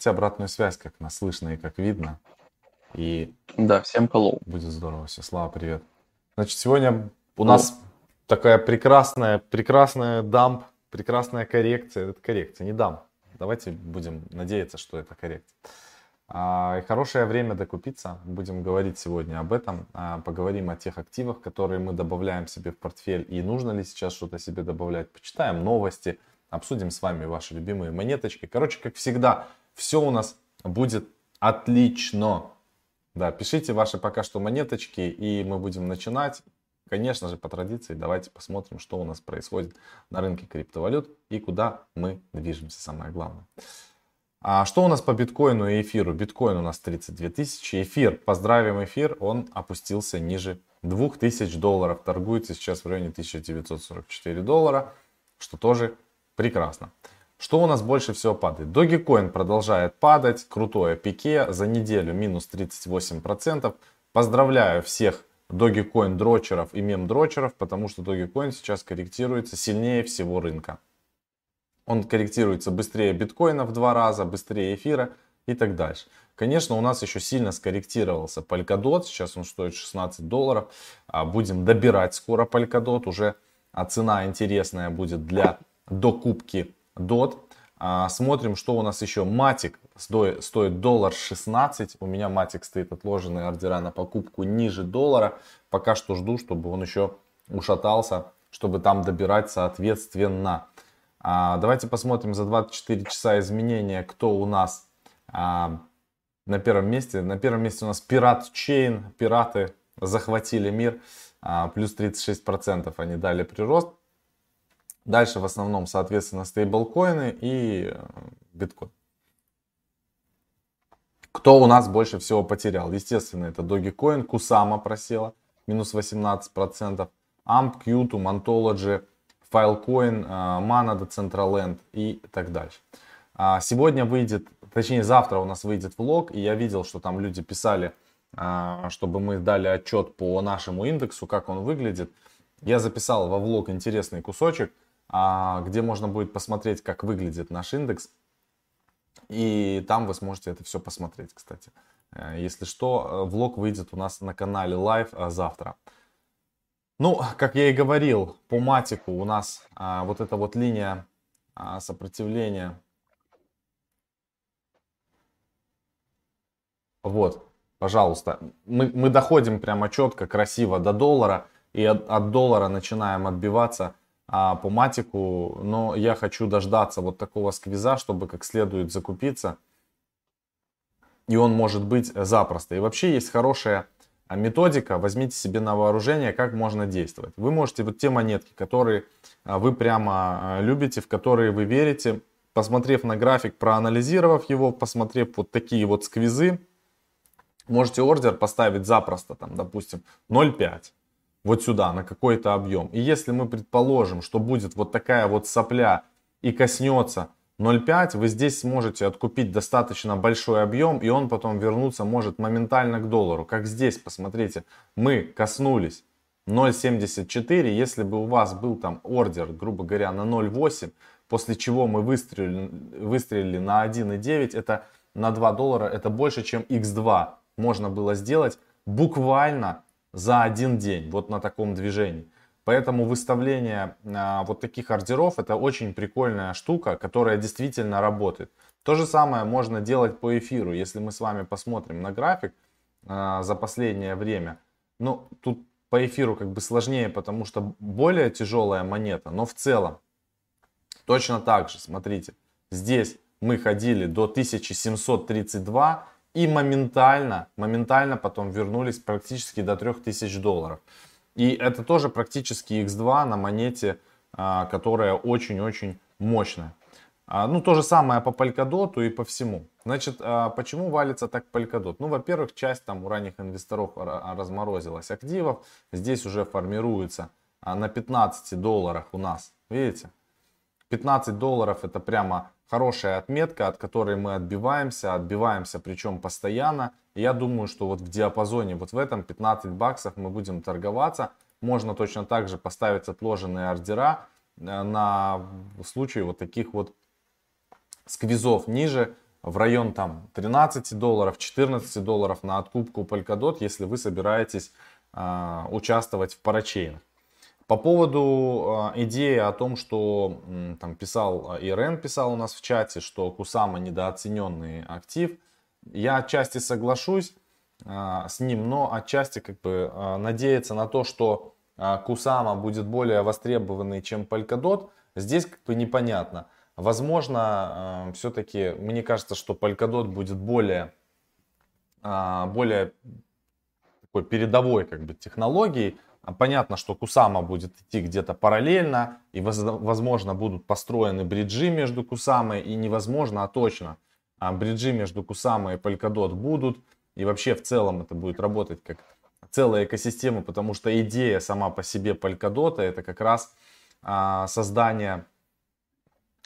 напишите обратную связь, как нас слышно и как видно. И Да, всем hello. будет здорово все. Слава, привет. Значит, сегодня у нас такая прекрасная, прекрасная дамп, прекрасная коррекция. Это коррекция, не дамп. Давайте будем надеяться, что это коррекция. А, и хорошее время докупиться. Будем говорить сегодня об этом. А, поговорим о тех активах, которые мы добавляем себе в портфель. И нужно ли сейчас что-то себе добавлять. Почитаем новости. Обсудим с вами ваши любимые монеточки. Короче, как всегда, все у нас будет отлично. Да, пишите ваши пока что монеточки, и мы будем начинать. Конечно же, по традиции, давайте посмотрим, что у нас происходит на рынке криптовалют и куда мы движемся, самое главное. А что у нас по биткоину и эфиру? Биткоин у нас 32 тысячи, эфир, поздравим эфир, он опустился ниже 2000 долларов, торгуется сейчас в районе 1944 доллара, что тоже прекрасно. Что у нас больше всего падает? Dogecoin продолжает падать, крутое пике, за неделю минус 38%. Поздравляю всех Dogecoin дрочеров и мем дрочеров, потому что Dogecoin сейчас корректируется сильнее всего рынка. Он корректируется быстрее биткоина в два раза, быстрее эфира и так дальше. Конечно, у нас еще сильно скорректировался Polkadot, сейчас он стоит 16 долларов. А, будем добирать скоро Polkadot, уже а цена интересная будет для докупки DOT. А, смотрим, что у нас еще. Матик стоит, доллар 16. У меня Матик стоит отложенные ордера на покупку ниже доллара. Пока что жду, чтобы он еще ушатался, чтобы там добирать соответственно. А, давайте посмотрим за 24 часа изменения, кто у нас а, на первом месте. На первом месте у нас Пират Чейн. Пираты захватили мир. А, плюс 36% они дали прирост. Дальше в основном, соответственно, стейблкоины и э, биткоин. Кто у нас больше всего потерял? Естественно, это Dogecoin, Kusama просела, минус 18%, AMP, Qtum, Ontology, Filecoin, э, Mana, Decentraland и так дальше. А сегодня выйдет, точнее завтра у нас выйдет влог, и я видел, что там люди писали, э, чтобы мы дали отчет по нашему индексу, как он выглядит. Я записал во влог интересный кусочек, а, где можно будет посмотреть, как выглядит наш индекс. И там вы сможете это все посмотреть, кстати. Э, если что, э, влог выйдет у нас на канале Live э, завтра. Ну, как я и говорил, по матику у нас а, вот эта вот линия а, сопротивления. Вот, пожалуйста. Мы, мы доходим прямо четко, красиво до доллара. И от, от доллара начинаем отбиваться а, по матику, но я хочу дождаться вот такого сквиза, чтобы как следует закупиться. И он может быть запросто. И вообще есть хорошая а, методика, возьмите себе на вооружение, как можно действовать. Вы можете вот те монетки, которые а, вы прямо а, любите, в которые вы верите, посмотрев на график, проанализировав его, посмотрев вот такие вот сквизы, можете ордер поставить запросто, там, допустим, 0,5 вот сюда, на какой-то объем. И если мы предположим, что будет вот такая вот сопля и коснется 0,5, вы здесь сможете откупить достаточно большой объем, и он потом вернуться может моментально к доллару. Как здесь, посмотрите, мы коснулись 0.74, если бы у вас был там ордер, грубо говоря, на 0.8, после чего мы выстрелили, выстрелили на 1.9, это на 2 доллара, это больше, чем x2 можно было сделать буквально за один день, вот на таком движении. Поэтому выставление а, вот таких ордеров это очень прикольная штука, которая действительно работает. То же самое можно делать по эфиру. Если мы с вами посмотрим на график а, за последнее время, ну тут по эфиру как бы сложнее, потому что более тяжелая монета, но в целом точно так же, смотрите, здесь мы ходили до 1732 и моментально, моментально потом вернулись практически до 3000 долларов. И это тоже практически X2 на монете, а, которая очень-очень мощная. А, ну, то же самое по Polkadot и по всему. Значит, а, почему валится так Polkadot? Ну, во-первых, часть там у ранних инвесторов разморозилась активов. Здесь уже формируется на 15 долларах у нас. Видите? 15 долларов это прямо хорошая отметка, от которой мы отбиваемся, отбиваемся причем постоянно. И я думаю, что вот в диапазоне, вот в этом 15 баксов мы будем торговаться. Можно точно так же поставить отложенные ордера э, на случай вот таких вот сквизов ниже. в район там 13 долларов, 14 долларов на откупку Polkadot, если вы собираетесь э, участвовать в парачейнах. По поводу э, идеи о том, что там писал Ирен писал у нас в чате, что Кусама недооцененный актив, я отчасти соглашусь э, с ним, но отчасти как бы надеяться на то, что Кусама будет более востребованный, чем Polkadot, здесь как бы непонятно. Возможно, все-таки, мне кажется, что Polkadot будет более, более такой передовой как бы технологией. Понятно, что Кусама будет идти где-то параллельно, и возможно будут построены бриджи между Кусамой, и невозможно, а точно, а бриджи между Кусамой и Polkadot будут, и вообще в целом это будет работать как целая экосистема, потому что идея сама по себе Polkadot это как раз а, создание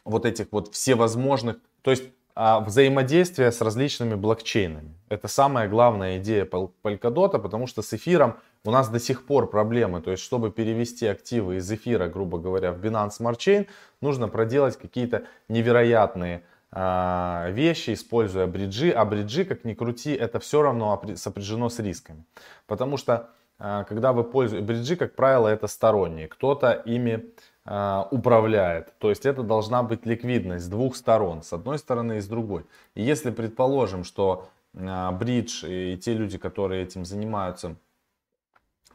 вот этих вот всевозможных, то есть а, взаимодействие с различными блокчейнами. Это самая главная идея Polkadot, потому что с эфиром у нас до сих пор проблемы. То есть, чтобы перевести активы из эфира, грубо говоря, в Binance Smart Chain, нужно проделать какие-то невероятные а, вещи, используя бриджи. А бриджи, как ни крути, это все равно сопряжено с рисками. Потому что, а, когда вы пользуетесь... Бриджи, как правило, это сторонние. Кто-то ими а, управляет. То есть это должна быть ликвидность с двух сторон, с одной стороны и с другой. И если предположим, что бридж и те люди, которые этим занимаются,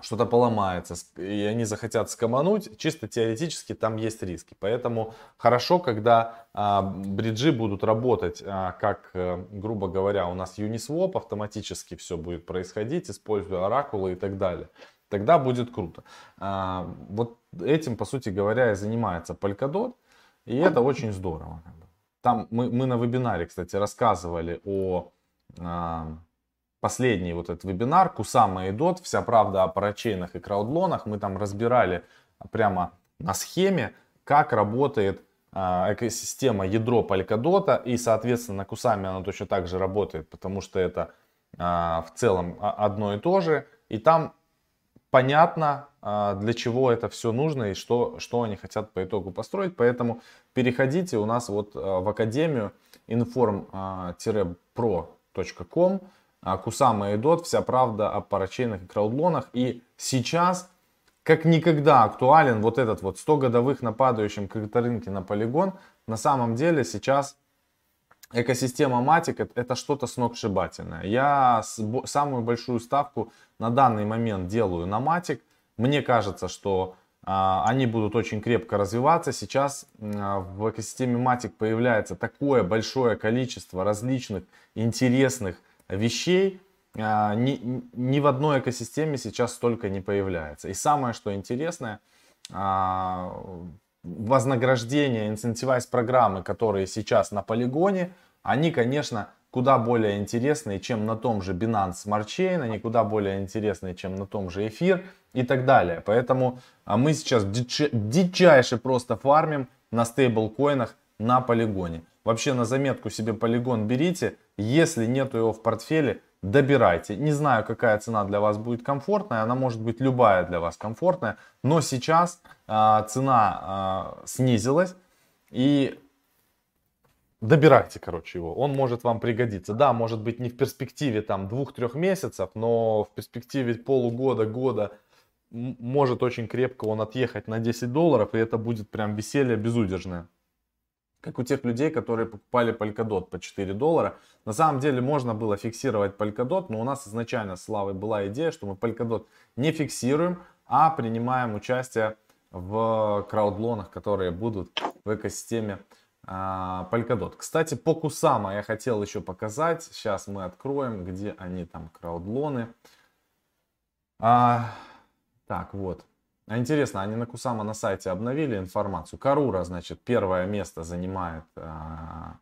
что-то поломается, и они захотят скомануть, чисто теоретически там есть риски. Поэтому хорошо, когда а, бриджи будут работать, а, как, а, грубо говоря, у нас Uniswap, автоматически все будет происходить, используя оракулы и так далее тогда будет круто. А, вот этим, по сути говоря, и занимается Polkadot, и это очень здорово. Там мы, мы на вебинаре, кстати, рассказывали о а, последний вот этот вебинар Кусама и Дот, вся правда о парачейнах и краудлонах. Мы там разбирали прямо на схеме, как работает а, экосистема ядро Polkadot, и, соответственно, на Кусаме она точно так же работает, потому что это а, в целом одно и то же. И там понятно, а, для чего это все нужно и что, что они хотят по итогу построить. Поэтому переходите у нас вот в академию inform-pro.com Кусама и Дот, вся правда о парачейнах и краудлонах. И сейчас как никогда актуален вот этот вот 100 годовых на падающем крипторынке на полигон. На самом деле сейчас экосистема Matic это, что-то сногсшибательное. Я самую большую ставку на данный момент делаю на Matic. Мне кажется, что а, они будут очень крепко развиваться. Сейчас а, в экосистеме Matic появляется такое большое количество различных интересных вещей. А, ни, ни в одной экосистеме сейчас столько не появляется. И самое, что интересное, а, вознаграждение, инцентивайз программы, которые сейчас на полигоне, они, конечно, куда более интересные, чем на том же Binance Smart Chain, они куда более интересные, чем на том же эфир и так далее. Поэтому а мы сейчас дичайше, дичайше просто фармим на стейблкоинах на полигоне. Вообще на заметку себе полигон берите, если нету его в портфеле, добирайте. Не знаю, какая цена для вас будет комфортная, она может быть любая для вас комфортная, но сейчас э, цена э, снизилась и добирайте, короче, его. Он может вам пригодиться. Да, может быть не в перспективе там двух-трех месяцев, но в перспективе полугода, года может очень крепко он отъехать на 10 долларов, и это будет прям веселье безудержное. Как у тех людей, которые покупали Polkadot по 4 доллара. На самом деле можно было фиксировать Polkadot, но у нас изначально с Славой была идея, что мы Polkadot не фиксируем, а принимаем участие в краудлонах, которые будут в экосистеме а, Polkadot. Кстати, по Кусама я хотел еще показать. Сейчас мы откроем, где они там, краудлоны. А, так, вот. А интересно, они на Кусама на сайте обновили информацию. Карура, значит, первое место занимает. А,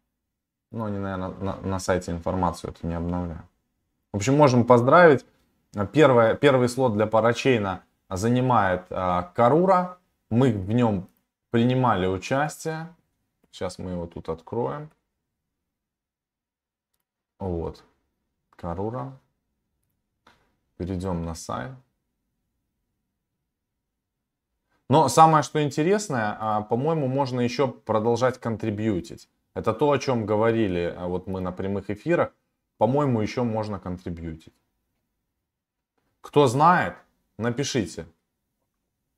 ну, они, наверное, на, на сайте информацию это не обновляют. В общем, можем поздравить. Первое, первый слот для парачейна занимает а, Карура. Мы в нем принимали участие. Сейчас мы его тут откроем. Вот. Карура. Перейдем на сайт. Но самое, что интересное, а, по-моему, можно еще продолжать контрибьютить. Это то, о чем говорили а вот мы на прямых эфирах. По-моему, еще можно контрибьютить. Кто знает, напишите.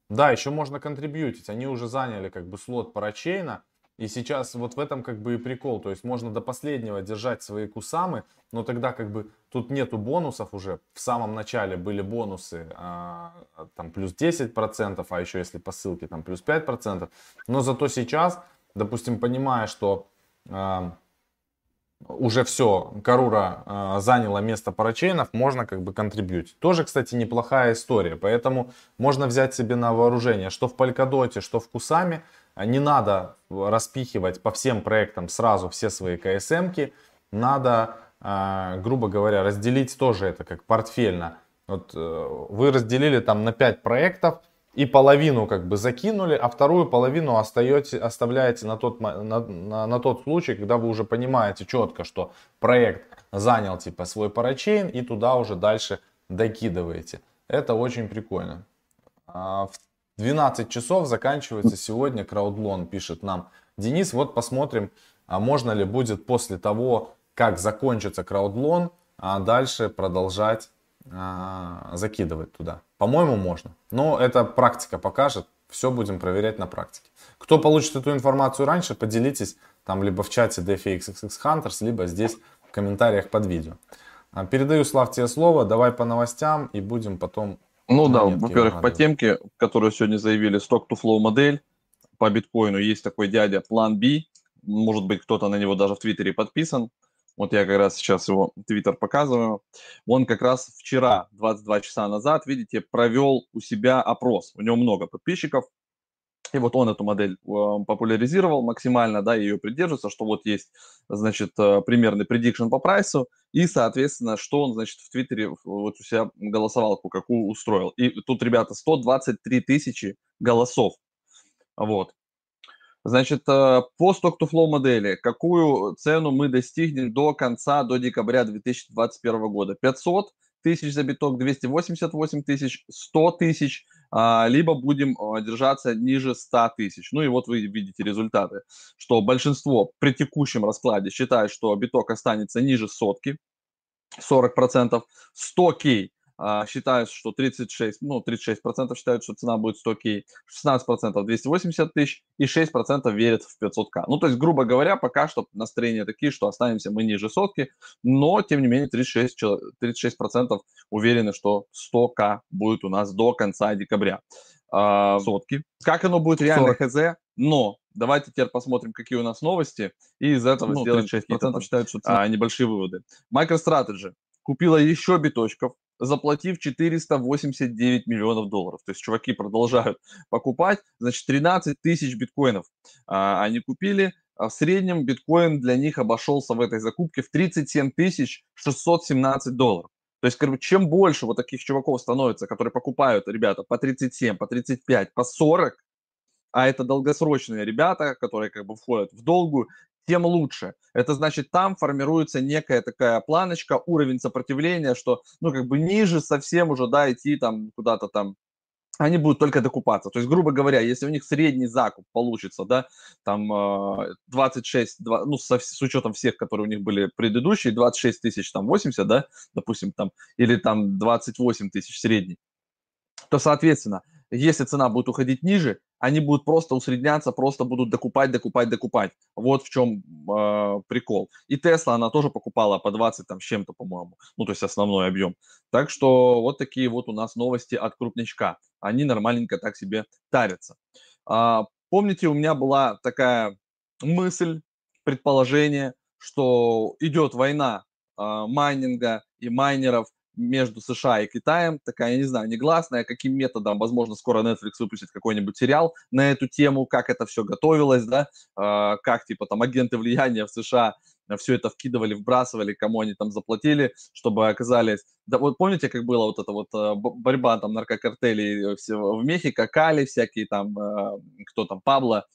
Да, еще можно контрибьютить. Они уже заняли как бы слот парачейна. И сейчас вот в этом как бы и прикол. То есть можно до последнего держать свои кусамы, но тогда как бы тут нету бонусов уже. В самом начале были бонусы а, там плюс 10%, а еще если по ссылке там плюс 5%. Но зато сейчас, допустим, понимая, что а, уже все, Карура э, заняла место парачейнов, можно как бы контрибьютить. Тоже, кстати, неплохая история, поэтому можно взять себе на вооружение, что в Polkadot, что в Кусами, не надо распихивать по всем проектам сразу все свои КСМки, надо, э, грубо говоря, разделить тоже это как портфельно. Вот э, вы разделили там на 5 проектов, и половину как бы закинули, а вторую половину остаете, оставляете на тот, на, на, на тот случай, когда вы уже понимаете четко, что проект занял типа свой парачейн и туда уже дальше докидываете. Это очень прикольно. А в 12 часов заканчивается сегодня краудлон, пишет нам Денис. Вот посмотрим, а можно ли будет после того, как закончится краудлон, а дальше продолжать а, закидывать туда. По-моему, можно. Но это практика покажет. Все будем проверять на практике. Кто получит эту информацию раньше, поделитесь там либо в чате DFXXX Hunters, либо здесь в комментариях под видео. А, передаю, Слав, тебе слово. Давай по новостям и будем потом... Ну да, во-первых, по темке, которую сегодня заявили, Stock-to-Flow модель по биткоину. Есть такой дядя Plan B. Может быть, кто-то на него даже в Твиттере подписан. Вот я как раз сейчас его твиттер показываю. Он как раз вчера, 22 часа назад, видите, провел у себя опрос. У него много подписчиков. И вот он эту модель э, популяризировал максимально, да, ее придерживается, что вот есть, значит, э, примерный prediction по прайсу, и, соответственно, что он, значит, в Твиттере вот у себя голосовалку какую устроил. И тут, ребята, 123 тысячи голосов. Вот. Значит, э, по stock-to-flow модели, какую цену мы достигнем до конца, до декабря 2021 года? 500 тысяч за биток, 288 тысяч, 100 тысяч, а, либо будем э, держаться ниже 100 тысяч. Ну и вот вы видите результаты, что большинство при текущем раскладе считает, что биток останется ниже сотки, 40%, 100 кей а, считают, что 36, ну, 36% считают, что цена будет 100 кей, 16% 280 тысяч и 6% верят в 500к. Ну, то есть, грубо говоря, пока что настроения такие, что останемся мы ниже сотки, но, тем не менее, 36, 36% уверены, что 100к будет у нас до конца декабря. А, сотки. Как оно будет реально, 40. хз, но Давайте теперь посмотрим, какие у нас новости, и из этого ну, сделаем 36% считают, что а, небольшие выводы. MicroStrategy купила еще биточков, заплатив 489 миллионов долларов. То есть чуваки продолжают покупать. Значит, 13 тысяч биткоинов а, они купили. А в среднем биткоин для них обошелся в этой закупке в 37 тысяч 617 долларов. То есть, как бы, чем больше вот таких чуваков становится, которые покупают, ребята, по 37, по 35, по 40, а это долгосрочные ребята, которые как бы входят в долгую, тем лучше. Это значит, там формируется некая такая планочка, уровень сопротивления, что, ну, как бы ниже совсем уже, да, идти там куда-то там они будут только докупаться. То есть, грубо говоря, если у них средний закуп получится, да, там 26, э, 2, ну, со, с учетом всех, которые у них были предыдущие, 26 тысяч, там, 80, да, допустим, там, или там 28 тысяч средний, то, соответственно, если цена будет уходить ниже, они будут просто усредняться, просто будут докупать, докупать, докупать. Вот в чем э, прикол. И Тесла, она тоже покупала по 20 там с чем-то, по-моему. Ну, то есть основной объем. Так что вот такие вот у нас новости от крупничка. Они нормальненько так себе тарятся. А, помните, у меня была такая мысль, предположение, что идет война э, майнинга и майнеров – между США и Китаем, такая, я не знаю, негласная, каким методом, возможно, скоро Netflix выпустит какой-нибудь сериал на эту тему, как это все готовилось, да, э, как, типа, там, агенты влияния в США все это вкидывали, вбрасывали, кому они там заплатили, чтобы оказались... Да вот помните, как было вот эта вот э, борьба там наркокартелей в Мехико, Кали всякие там, э, кто там, Пабло,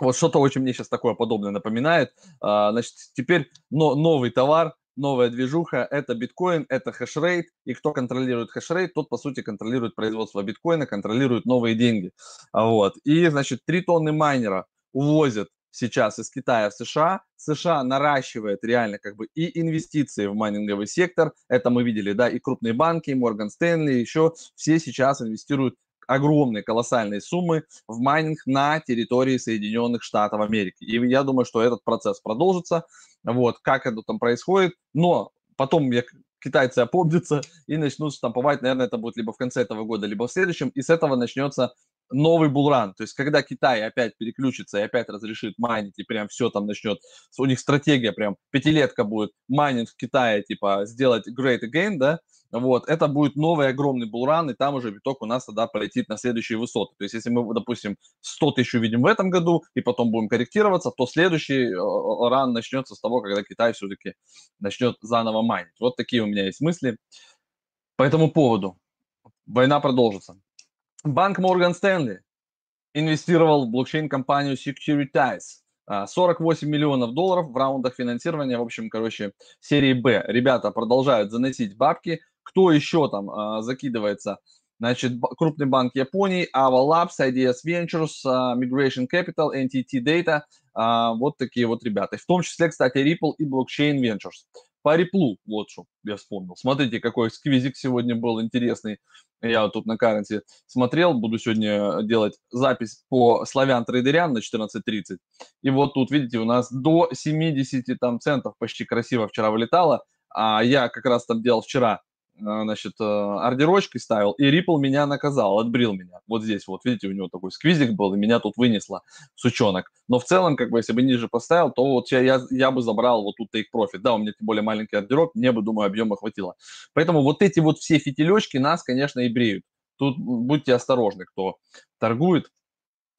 вот что-то очень мне сейчас такое подобное напоминает. Значит, теперь но, новый товар, новая движуха, это биткоин, это хешрейт, и кто контролирует хешрейт, тот, по сути, контролирует производство биткоина, контролирует новые деньги. Вот. И, значит, 3 тонны майнера увозят сейчас из Китая в США. США наращивает реально как бы и инвестиции в майнинговый сектор. Это мы видели, да, и крупные банки, и Морган Стэнли, еще все сейчас инвестируют огромные, колоссальные суммы в майнинг на территории Соединенных Штатов Америки. И я думаю, что этот процесс продолжится. Вот, как это там происходит. Но потом я китайцы опомнятся и начнут штамповать, наверное, это будет либо в конце этого года, либо в следующем, и с этого начнется новый bull run. То есть, когда Китай опять переключится и опять разрешит майнить, и прям все там начнет, у них стратегия прям, пятилетка будет майнинг в Китае, типа, сделать great again, да, вот, это будет новый огромный bull run, и там уже биток у нас тогда полетит на следующие высоты. То есть, если мы, допустим, 100 тысяч увидим в этом году, и потом будем корректироваться, то следующий э, run начнется с того, когда Китай все-таки начнет заново майнить. Вот такие у меня есть мысли по этому поводу. Война продолжится. Банк Морган Стэнли инвестировал в блокчейн-компанию Securitize. 48 а, миллионов долларов в раундах финансирования, в общем, короче, серии Б. Ребята продолжают заносить бабки. Кто еще там а, закидывается? Значит, крупный банк Японии, Ava Labs, IDS Ventures, uh, Migration Capital, NTT Data, uh, вот такие вот ребята. В том числе, кстати, Ripple и Blockchain Ventures. По Ripple, вот что я вспомнил. Смотрите, какой сквизик сегодня был интересный. Я вот тут на каренте смотрел, буду сегодня делать запись по славян трейдерям на 14.30. И вот тут, видите, у нас до 70 там, центов почти красиво вчера вылетало. А я как раз там делал вчера Э, значит, э, ордерочкой ставил, и Ripple меня наказал, отбрил меня. Вот здесь вот, видите, у него такой сквизик был, и меня тут вынесло сучонок. Но в целом, как бы, если бы ниже поставил, то вот я, я, я бы забрал вот тут take profit. Да, у меня тем более маленький ордерок, мне бы, думаю, объема хватило. Поэтому вот эти вот все фитилечки нас, конечно, и бреют. Тут будьте осторожны, кто торгует,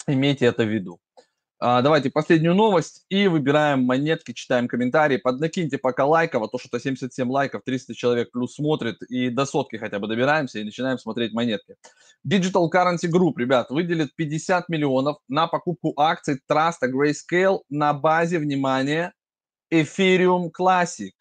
имейте это в виду. А, давайте последнюю новость и выбираем монетки, читаем комментарии. Поднакиньте пока лайков, а то что-то 77 лайков, 300 человек плюс смотрит, и до сотки хотя бы добираемся и начинаем смотреть монетки. Digital Currency Group, ребят, выделит 50 миллионов на покупку акций Trust Grayscale на базе, внимания Ethereum Classic.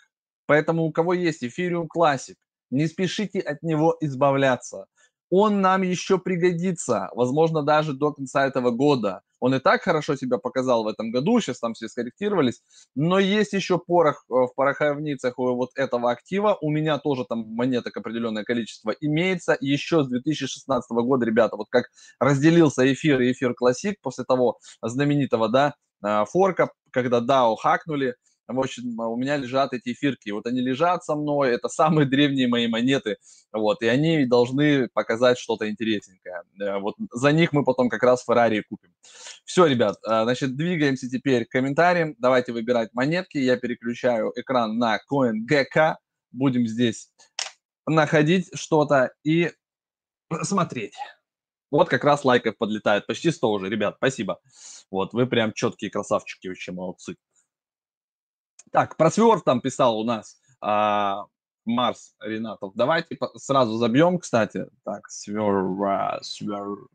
Поэтому у кого есть Ethereum Classic, не спешите от него избавляться. Он нам еще пригодится, возможно, даже до конца этого года. Он и так хорошо себя показал в этом году, сейчас там все скорректировались, но есть еще порох э, в пороховницах вот этого актива. У меня тоже там монеток определенное количество имеется. Еще с 2016 года, ребята, вот как разделился эфир и эфир классик после того знаменитого, да, э, форка, когда DAO хакнули, в общем, у меня лежат эти эфирки. Вот они лежат со мной, это самые древние мои монеты, вот, и они должны показать что-то интересненькое. Э, вот за них мы потом как раз Феррари купим. Все, ребят, э, значит, двигаемся теперь к комментариям. Давайте выбирать монетки. Я переключаю экран на CoinGecko. Будем здесь находить что-то и смотреть. Вот как раз лайков подлетает, почти 100 уже, ребят, спасибо. Вот, вы прям четкие красавчики, вообще молодцы. Так, про сверф там писал у нас а, Марс Ренатов. Давайте сразу забьем, кстати. Так, сверф, сверф.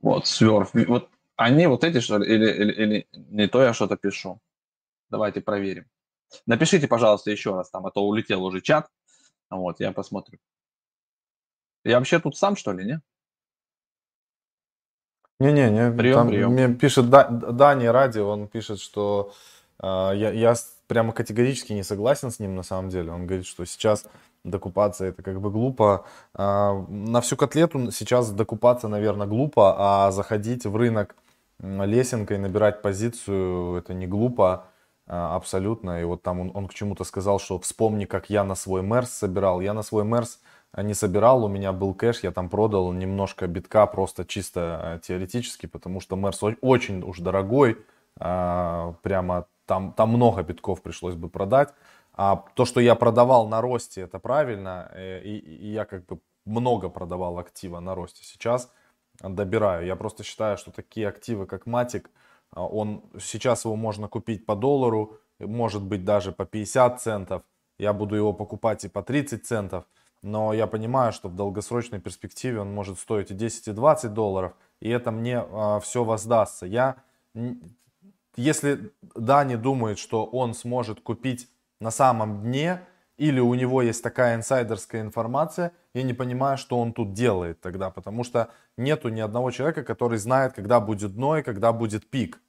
Вот, сверф. Вот они вот эти, что ли, или, или, или не то я что-то пишу? Давайте проверим. Напишите, пожалуйста, еще раз там, а то улетел уже чат. Вот, я посмотрю. Я вообще тут сам, что ли, не? Не-не, не. Прием, там прием. Мне пишет Дани Ради, он пишет, что я, я прямо категорически не согласен с ним на самом деле. Он говорит, что сейчас докупаться это как бы глупо. А, на всю котлету сейчас докупаться, наверное, глупо, а заходить в рынок лесенкой, набирать позицию, это не глупо а, абсолютно. И вот там он, он к чему-то сказал, что вспомни, как я на свой Мерс собирал. Я на свой Мерс не собирал, у меня был кэш, я там продал немножко битка просто чисто теоретически, потому что Мерс очень уж дорогой, а, прямо там, там много битков пришлось бы продать. А то, что я продавал на росте, это правильно. Э, и, и я как бы много продавал актива на росте. Сейчас добираю. Я просто считаю, что такие активы, как Матик, он сейчас его можно купить по доллару, может быть даже по 50 центов. Я буду его покупать и по 30 центов. Но я понимаю, что в долгосрочной перспективе он может стоить и 10, и 20 долларов. И это мне а, все воздастся. Я если Дани думает, что он сможет купить на самом дне, или у него есть такая инсайдерская информация, я не понимаю, что он тут делает тогда, потому что нету ни одного человека, который знает, когда будет дно и когда будет пик.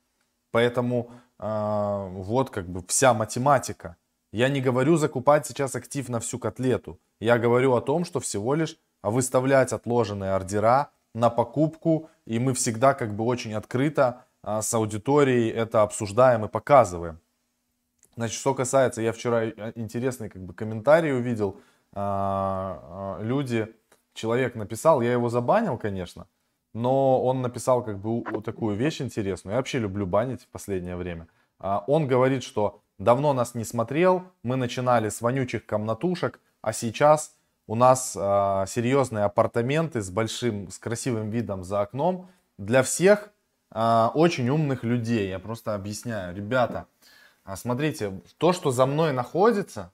Поэтому э, вот как бы вся математика. Я не говорю закупать сейчас актив на всю котлету. Я говорю о том, что всего лишь выставлять отложенные ордера на покупку. И мы всегда как бы очень открыто с аудиторией это обсуждаем и показываем. Значит, что касается, я вчера э, интересный как бы комментарий увидел. Э, э, люди, человек написал, я его забанил, конечно но он написал как бы такую вещь интересную. Я вообще люблю банить в последнее время. А, он говорит, что давно нас не смотрел, мы начинали с вонючих комнатушек, а сейчас у нас а, серьезные апартаменты с большим, с красивым видом за окном для всех а, очень умных людей. Я просто объясняю, ребята, смотрите, то, что за мной находится,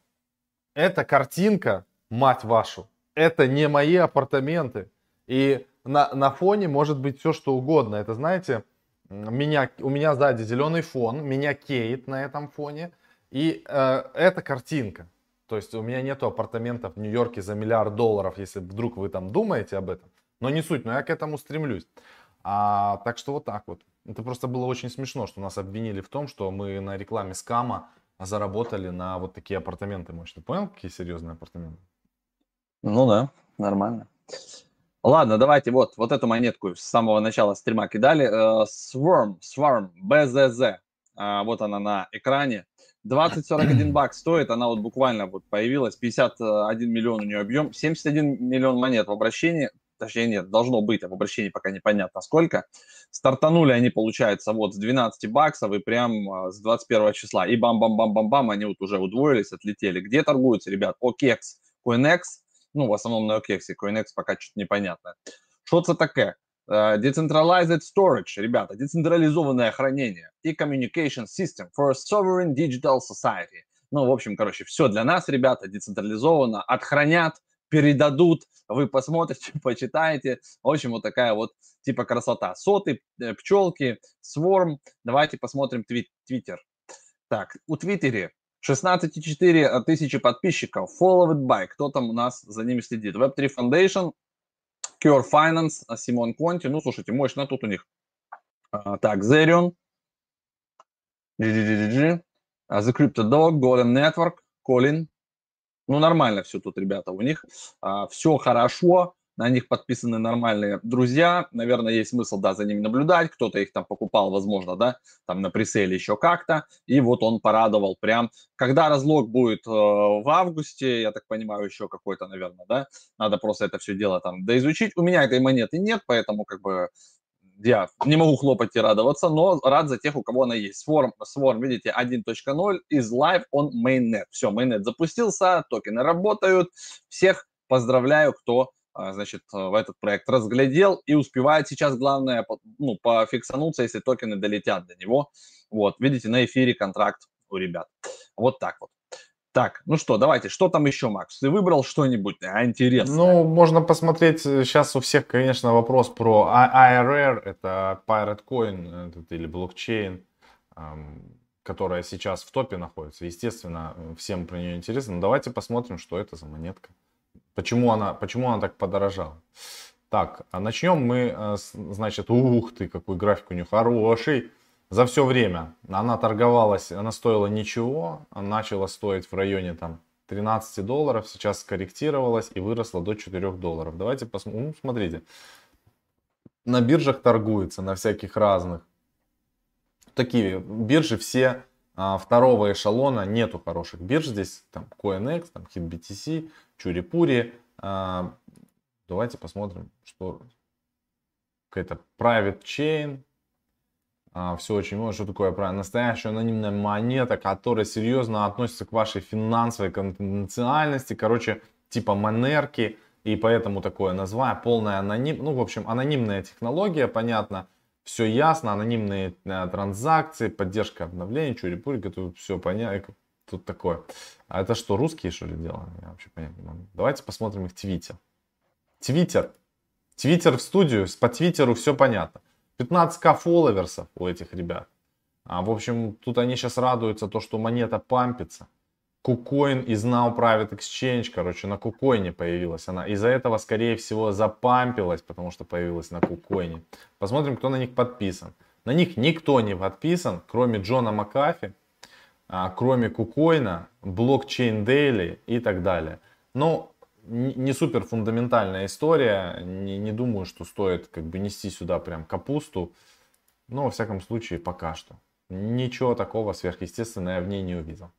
это картинка, мать вашу, это не мои апартаменты. И на, на фоне может быть все что угодно. Это, знаете, меня, у меня сзади зеленый фон, меня кейт на этом фоне. И э, это картинка. То есть у меня нету апартаментов в Нью-Йорке за миллиард долларов, если вдруг вы там думаете об этом. Но не суть, но я к этому стремлюсь. А, так что вот так вот. Это просто было очень смешно, что нас обвинили в том, что мы на рекламе скама заработали на вот такие апартаменты мощные. Понял, какие серьезные апартаменты? Ну да, нормально. Ладно, давайте вот, вот эту монетку с самого начала стрима кидали. Uh, Swarm, Swarm, BZZ. Uh, вот она на экране. 20-41 бак стоит, она вот буквально вот появилась, 51 миллион у нее объем, 71 миллион монет в обращении, точнее нет, должно быть, а в обращении пока непонятно сколько. Стартанули они, получается, вот с 12 баксов и прям а, с 21 числа. И бам-бам-бам-бам-бам, они вот уже удвоились, отлетели. Где торгуются, ребят? OKEX, CoinEx, ну, в основном на OKEX, CoinEx пока что-то непонятно. Что это такое? Uh, decentralized storage, ребята, децентрализованное хранение и communication system for a sovereign digital society. Ну, в общем, короче, все для нас, ребята, децентрализовано, отхранят, передадут, вы посмотрите, почитаете. В общем, вот такая вот типа красота. Соты, э, пчелки, Swarm. Давайте посмотрим твит, Твиттер. Так, у Твиттере 16,4 тысячи подписчиков. Followed by. Кто там у нас за ними следит? Web3 Foundation, Cure Finance, Симон Конти. Ну, слушайте, мощно тут у них. А, так, Zerion. The Crypto Dog, Golem Network, Colin. Ну, нормально все тут, ребята, у них. А, все хорошо на них подписаны нормальные друзья, наверное, есть смысл, да, за ними наблюдать, кто-то их там покупал, возможно, да, там на преселе еще как-то, и вот он порадовал прям, когда разлог будет э, в августе, я так понимаю, еще какой-то, наверное, да, надо просто это все дело там доизучить, у меня этой монеты нет, поэтому как бы я не могу хлопать и радоваться, но рад за тех, у кого она есть. Swarm, Swarm видите, 1.0 is live on mainnet. Все, mainnet запустился, токены работают. Всех поздравляю, кто а, значит, э, в этот проект разглядел и успевает сейчас, главное, ну, пофиксануться, если токены долетят до него. Вот, видите, на эфире контракт у ребят. Вот так вот. Так, ну что, давайте, что там еще, Макс? Ты выбрал что-нибудь а, интересное? Ну, можно посмотреть, сейчас э, у всех, конечно, вопрос про IRR, это Pirate Coin этот, или блокчейн, которая сейчас в топе находится. Естественно, всем про нее интересно. Но давайте посмотрим, что это за монетка. Почему она, почему она так подорожала? Так, а начнем мы, э, значит, ух ты, какой график у нее хороший. За все время она торговалась, она стоила ничего, начала стоить в районе там 13 долларов, сейчас скорректировалась и выросла до 4 долларов. Давайте посмотрим, ну, смотрите. На биржах торгуется, на всяких разных. Такие биржи все а, второго эшелона, нету хороших бирж здесь, там CoinEx, там HitBTC, Чурипури. А, давайте посмотрим, что какая-то private chain. А, все очень много. Что такое правильно? Настоящая анонимная монета, которая серьезно относится к вашей финансовой конфиденциальности. Короче, типа манерки. И поэтому такое название. Полная аноним... Ну, в общем, анонимная технология, понятно. Все ясно. Анонимные э, транзакции, поддержка обновлений, чурипури. Тут все понятно тут такое. А это что, русские что ли делали? Я вообще понять. Давайте посмотрим их твиттер. Твиттер. Твиттер в студию. По твиттеру все понятно. 15к фолловерсов у этих ребят. А, в общем, тут они сейчас радуются, то, что монета пампится. Кукоин из Now Private Exchange, короче, на Кукоине появилась она. Из-за этого, скорее всего, запампилась, потому что появилась на Кукоине. Посмотрим, кто на них подписан. На них никто не подписан, кроме Джона Макафи, а, кроме Кукойна, блокчейн Дейли и так далее. Но не супер фундаментальная история, не, не думаю, что стоит как бы нести сюда прям капусту, но во всяком случае пока что. Ничего такого сверхъестественного я в ней не увидел.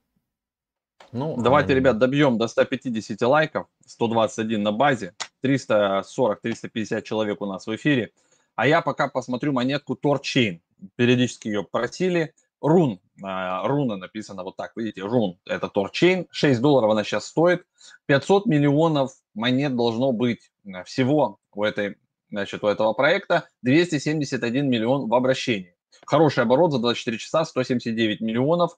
Ну, Давайте, они... ребят, добьем до 150 лайков, 121 на базе, 340-350 человек у нас в эфире. А я пока посмотрю монетку Торчейн. Периодически ее просили. Рун. А, руна написана вот так, видите, рун. Это Торчейн. 6 долларов она сейчас стоит. 500 миллионов монет должно быть э, всего у, этой, значит, у этого проекта. 271 миллион в обращении. Хороший оборот за 24 часа, 179 миллионов.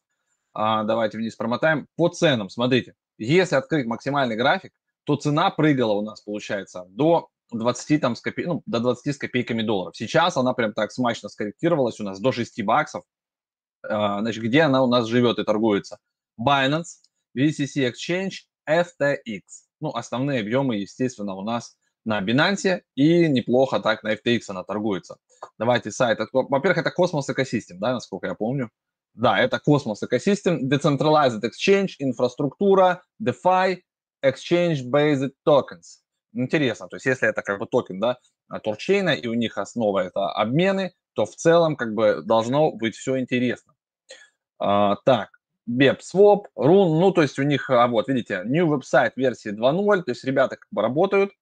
А, давайте вниз промотаем. По ценам, смотрите, если открыть максимальный график, то цена прыгала у нас, получается, до 20 там с копей, ну, до 20 с копейками долларов. Сейчас она прям так смачно скорректировалась у нас до 6 баксов. А, значит, где она у нас живет и торгуется? Binance, VCC Exchange, FTX. Ну, основные объемы, естественно, у нас на Binance и неплохо так на FTX она торгуется. Давайте сайт. Во-первых, это Cosmos Ecosystem, да, насколько я помню. Да, это Cosmos Ecosystem, Decentralized Exchange, инфраструктура, DeFi, Exchange-Based Tokens. Интересно, то есть если это как бы токен, да, торчейна, и у них основа это обмены, то в целом как бы должно быть все интересно. А, так, BEP Swap, Run, ну то есть у них, а вот видите, New Website версии 2.0, то есть ребята как бы работают,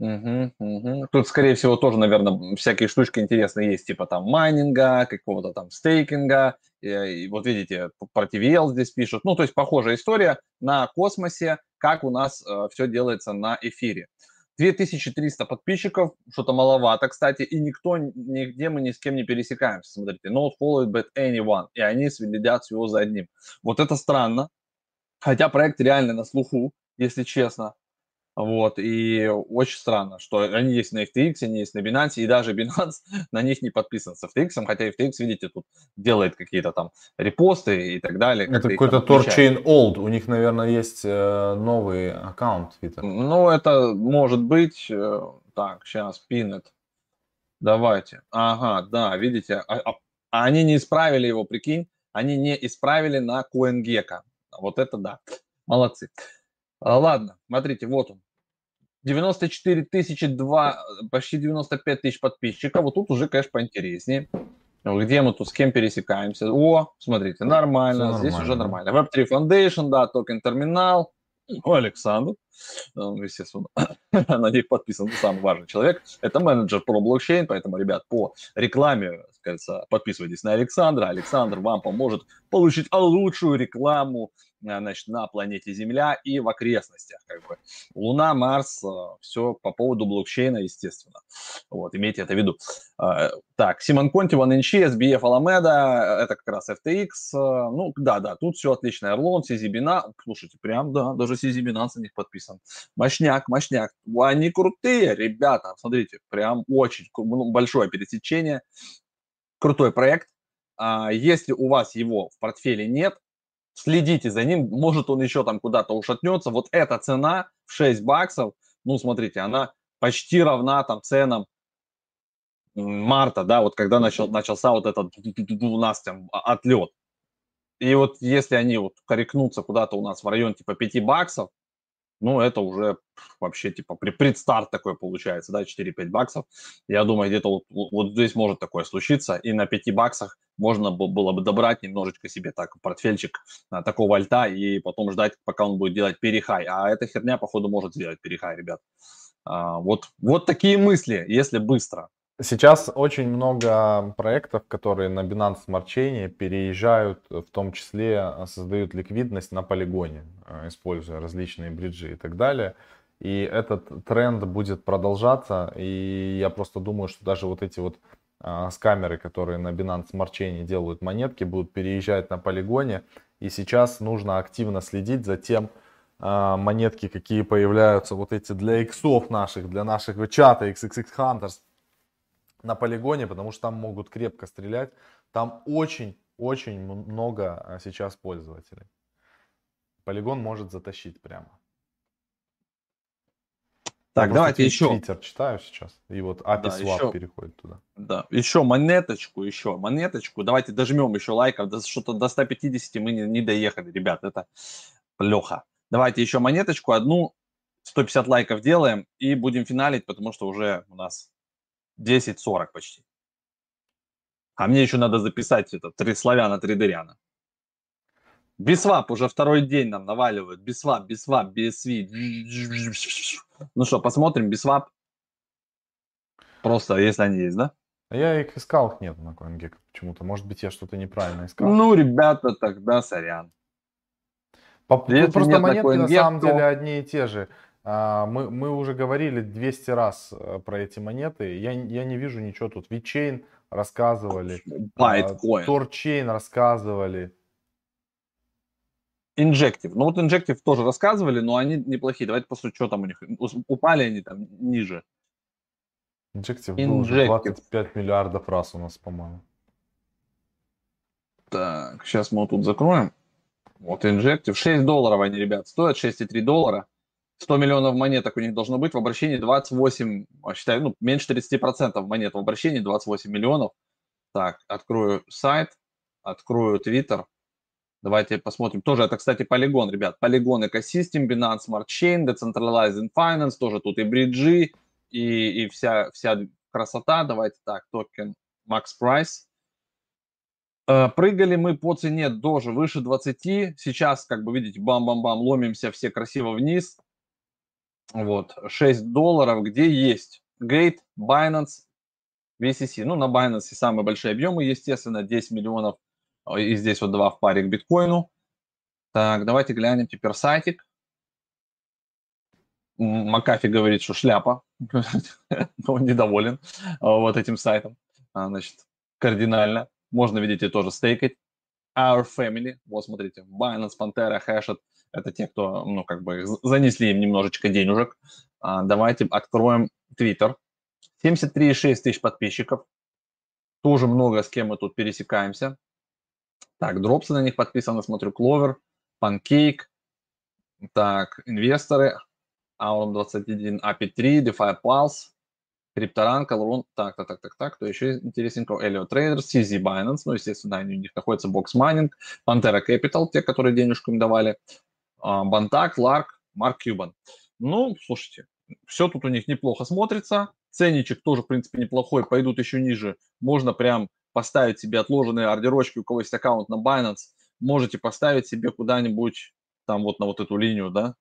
Угу, угу. Тут, скорее всего, тоже, наверное, всякие штучки интересные есть, типа там майнинга, какого-то там стейкинга. И, и вот видите, про TVL здесь пишут. Ну, то есть похожая история на космосе, как у нас э, все делается на эфире. 2300 подписчиков, что-то маловато, кстати, и никто, нигде мы ни с кем не пересекаемся. Смотрите, not followed by anyone, и они следят всего за одним. Вот это странно, хотя проект реально на слуху, если честно. Вот, и очень странно, что они есть на FTX, они есть на Binance, и даже Binance на них не подписан с FTX, хотя FTX, видите, тут делает какие-то там репосты и так далее. Это какой-то Torchain Old, у них, наверное, есть э, новый аккаунт Twitter. Ну, это может быть, э, так, сейчас, Pinet, давайте, ага, да, видите, а, а, а они не исправили его, прикинь, они не исправили на CoinGecko, вот это да, молодцы. А, ладно, смотрите, вот он. 94 тысячи, 2, почти 95 тысяч подписчиков. Вот тут уже, конечно, поинтереснее. Где мы тут с кем пересекаемся? О, смотрите, нормально, Все здесь нормально. уже нормально. Web3 Foundation, да, токен терминал. О, Александр, естественно, на них подписан самый важный человек. Это менеджер про блокчейн, поэтому, ребят, по рекламе, кажется, подписывайтесь на Александра. Александр вам поможет получить лучшую рекламу Э, значит, на планете Земля и в окрестностях. Как бы. Луна, Марс, э, все по поводу блокчейна, естественно. Вот, имейте это в виду. Э, так, Симон Конти, OneNC, SBF Alameda, это как раз FTX. Ну, да, да, тут все отлично. Эрлон, Сизибина, слушайте, прям, да, даже Сизибина на них подписан. Мощняк, мощняк. Они крутые, ребята, смотрите, прям очень ну, большое пересечение. Крутой проект. А если у вас его в портфеле нет, следите за ним, может он еще там куда-то ушатнется. Вот эта цена в 6 баксов, ну, смотрите, она почти равна там ценам марта, да, вот когда начал, начался вот этот у нас там отлет. И вот если они вот корректнутся куда-то у нас в район типа 5 баксов, ну, это уже вообще типа предстарт такой получается, да, 4-5 баксов. Я думаю, где-то вот, вот здесь может такое случиться, и на 5 баксах можно было бы добрать немножечко себе так портфельчик а, такого альта и потом ждать, пока он будет делать перехай. А эта херня, походу, может сделать перехай, ребят. А, вот, вот такие мысли, если быстро. Сейчас очень много проектов, которые на Binance Smart Chain переезжают, в том числе а, создают ликвидность на полигоне, а, используя различные бриджи и так далее. И этот тренд будет продолжаться. И я просто думаю, что даже вот эти вот а, с камеры, которые на Binance Smart Chain делают монетки, будут переезжать на полигоне. И сейчас нужно активно следить за тем, монетки, какие появляются вот эти для иксов наших, для наших чата XXX Hunters на полигоне, потому что там могут крепко стрелять. Там очень-очень много а, сейчас пользователей. Полигон может затащить прямо. Так, давайте еще. Твиттер читаю сейчас. И вот API да, Swap еще, переходит туда. Да, еще монеточку, еще монеточку. Давайте дожмем еще лайков. Да, что-то до 150 мы не, не доехали, ребят. Это плохо. Давайте еще монеточку одну. 150 лайков делаем и будем финалить, потому что уже у нас 10-40 почти. А мне еще надо записать это три славяна, три дыряна. Бисвап уже второй день нам наваливают. Бисвап, бисвап, бисви. Ну что, посмотрим, бисвап. Просто, если они есть, да? А я их искал, их нет на CoinGecko почему-то. Может быть, я что-то неправильно искал. Ну, ребята, тогда сорян. По, просто монетки на, на самом деле одни и те же. А, мы, мы уже говорили 200 раз э, про эти монеты. Я, я не вижу ничего тут. VeChain рассказывали. Bitcoin. Торчейн рассказывали. Injective. Ну вот Injective тоже рассказывали, но они неплохие. Давайте посмотрим, что там у них. Упали они там ниже. Injective. был уже 25 миллиардов раз у нас, по-моему. Так, сейчас мы вот тут закроем. Вот Injective. 6 долларов они, ребят, стоят. 6,3 доллара. 100 миллионов монеток у них должно быть. В обращении 28, а, считаю, ну, меньше 30% монет в обращении, 28 миллионов. Так, открою сайт, открою Twitter. Давайте посмотрим. Тоже это, кстати, полигон, ребят. Полигон Ecosystem, Binance Smart Chain, Decentralized Finance, тоже тут и бриджи, и, и вся, вся красота. Давайте так, токен Max Price. Э, прыгали мы по цене тоже выше 20. Сейчас, как бы видите, бам-бам-бам, ломимся все красиво вниз. Вот, 6 долларов, где есть Gate, Binance, VCC. Ну, на Binance самые большие объемы, естественно, 10 миллионов и здесь вот два в паре к биткоину. Так, давайте глянем теперь сайтик. Макафи говорит, что шляпа. Он недоволен а, вот этим сайтом. А, значит, кардинально. Можно, видите, тоже стейкать. Our Family. Вот, смотрите. Binance, Pantera, Hashed. Это те, кто, ну, как бы занесли им немножечко денежек. А, давайте откроем Twitter. 73,6 тысяч подписчиков. Тоже много с кем мы тут пересекаемся. Так, дропсы на них подписаны, смотрю, Clover, Pancake, так, инвесторы, Aum21, API3, DeFi Pulse, Cryptoran, Calron, так, так, так, так, так, кто еще интересненького, Elio Traders, CZ Binance, ну, естественно, они, у них находится Box Mining, Pantera Capital, те, которые денежку им давали, Bantac, Lark, Mark Cuban. Ну, слушайте, все тут у них неплохо смотрится, ценничек тоже, в принципе, неплохой, пойдут еще ниже, можно прям поставить себе отложенные ордерочки, у кого есть аккаунт на Binance, можете поставить себе куда-нибудь там вот на вот эту линию, да,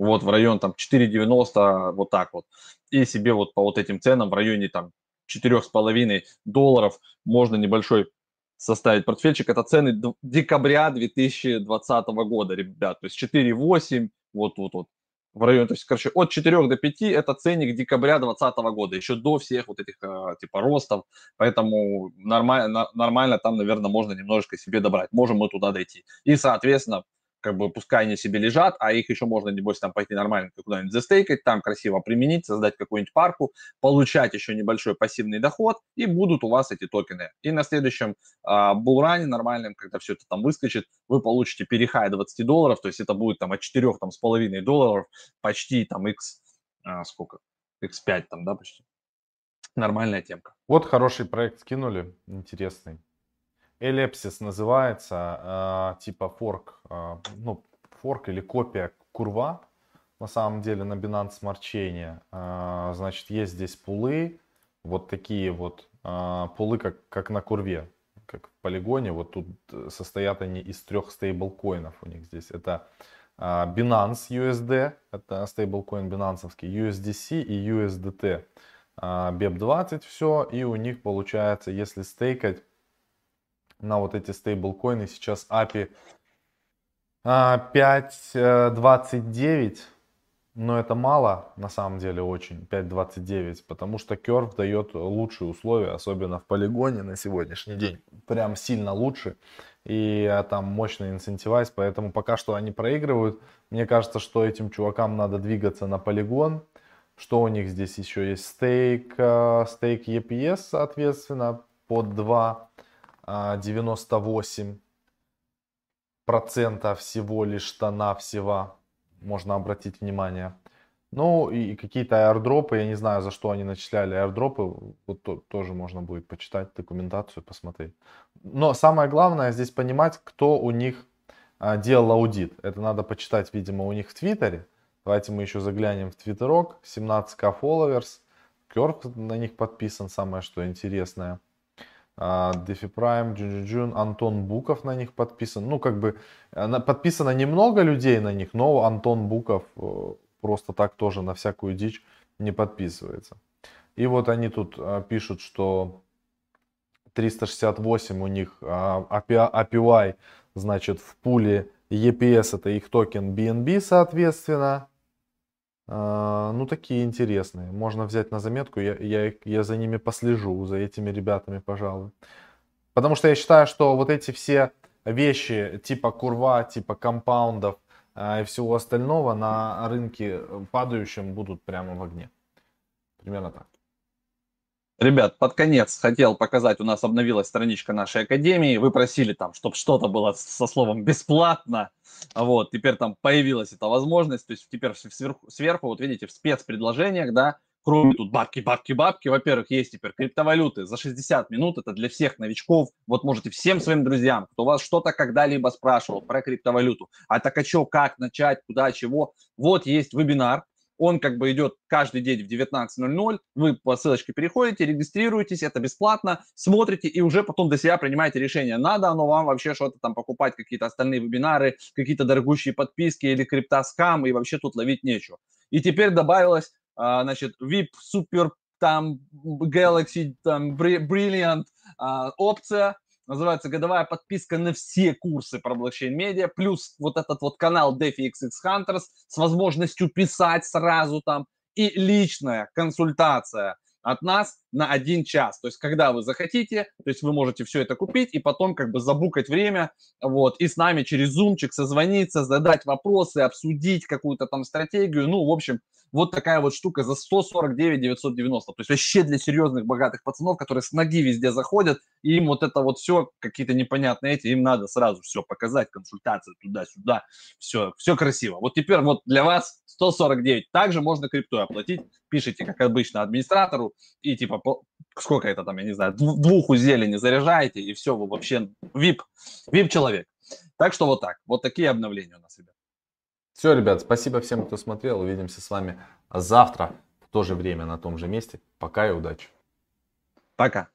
вот в район там 4,90, вот так вот, и себе вот по вот этим ценам в районе там 4,5 долларов можно небольшой составить портфельчик. Это цены декабря 2020 года, ребят, то есть 4,8, вот-вот-вот в районе, то есть, короче, от 4 до 5 это ценник декабря 2020 года, еще до всех вот этих э, типа ростов, поэтому нормально, нормально там, наверное, можно немножечко себе добрать, можем мы туда дойти. И, соответственно, как бы пускай они себе лежат, а их еще можно, небось, там пойти нормально куда-нибудь застейкать, там красиво применить, создать какую-нибудь парку, получать еще небольшой пассивный доход, и будут у вас эти токены. И на следующем а, булране нормальном, когда все это там выскочит, вы получите перехай 20 долларов, то есть это будет там от 4 там, с половиной долларов почти там x, а, сколько, x5 там, да, почти. Нормальная темка. Вот хороший проект скинули, интересный. Элепсис называется, э, типа форк, э, ну, форк или копия курва, на самом деле на Binance Smart Chain. Э, значит, есть здесь пулы, вот такие вот э, пулы, как, как на курве, как в полигоне. Вот тут состоят они из трех стейблкоинов у них здесь. Это э, Binance USD, это стейблкоин бинансовский, USDC и USDT. Э, BEP20 все, и у них получается, если стейкать на вот эти стейблкоины. Сейчас API 5.29, но это мало на самом деле очень, 5.29, потому что Curve дает лучшие условия, особенно в полигоне на сегодняшний день, прям сильно лучше. И а, там мощный инцентивайз, поэтому пока что они проигрывают. Мне кажется, что этим чувакам надо двигаться на полигон. Что у них здесь еще есть? Стейк, э, стейк EPS, соответственно, под 2 98 процента всего лишь тона всего, можно обратить внимание. Ну и какие-то аирдропы, я не знаю, за что они начисляли аирдропы, вот то, тоже можно будет почитать документацию, посмотреть. Но самое главное здесь понимать, кто у них а, делал аудит. Это надо почитать, видимо, у них в Твиттере. Давайте мы еще заглянем в Твиттерок. 17к followers. Керк на них подписан, самое что интересное. Дефи Прайм, Джун Антон Буков на них подписан. Ну, как бы, подписано немного людей на них, но Антон Буков э, просто так тоже на всякую дичь не подписывается. И вот они тут а, пишут, что 368 у них а, API, значит, в пуле EPS это их токен BNB, соответственно. А, ну, такие интересные. Можно взять на заметку, я, я, я за ними послежу, за этими ребятами, пожалуй. Потому что я считаю, что вот эти все вещи типа курва, типа компаундов, а, и всего остального на рынке э, падающем будут прямо в огне. Примерно так. Ребят, под конец хотел показать, у нас обновилась страничка нашей академии. Вы просили там, чтобы что-то было со словом бесплатно. Вот, теперь там появилась эта возможность. То есть теперь сверху, сверху вот видите, в спецпредложениях, да, кроме тут бабки, бабки, бабки, во-первых, есть теперь криптовалюты за 60 минут, это для всех новичков, вот можете всем своим друзьям, кто вас что-то когда-либо спрашивал про криптовалюту, а так а что, как начать, куда, чего, вот есть вебинар, он как бы идет каждый день в 19.00, вы по ссылочке переходите, регистрируетесь, это бесплатно, смотрите и уже потом для себя принимаете решение, надо оно вам вообще что-то там покупать, какие-то остальные вебинары, какие-то дорогущие подписки или криптоскам, и вообще тут ловить нечего. И теперь добавилось а, значит, VIP, Super, там, Galaxy, там, Brilliant а, опция, называется годовая подписка на все курсы про блокчейн-медиа, плюс вот этот вот канал DeFi Hunters с возможностью писать сразу там, и личная консультация от нас на один час. То есть, когда вы захотите, то есть вы можете все это купить и потом как бы забукать время, вот, и с нами через зумчик созвониться, задать вопросы, обсудить какую-то там стратегию. Ну, в общем, вот такая вот штука за 149 990. То есть вообще для серьезных богатых пацанов, которые с ноги везде заходят, и им вот это вот все какие-то непонятные эти, им надо сразу все показать, консультации туда-сюда, все, все красиво. Вот теперь вот для вас 149. Также можно крипту оплатить. Пишите, как обычно, администратору и типа сколько это там, я не знаю, двух у зелени заряжаете, и все, вы вообще VIP, VIP человек. Так что вот так, вот такие обновления у нас, ребят. Все, ребят, спасибо всем, кто смотрел. Увидимся с вами завтра в то же время на том же месте. Пока и удачи. Пока.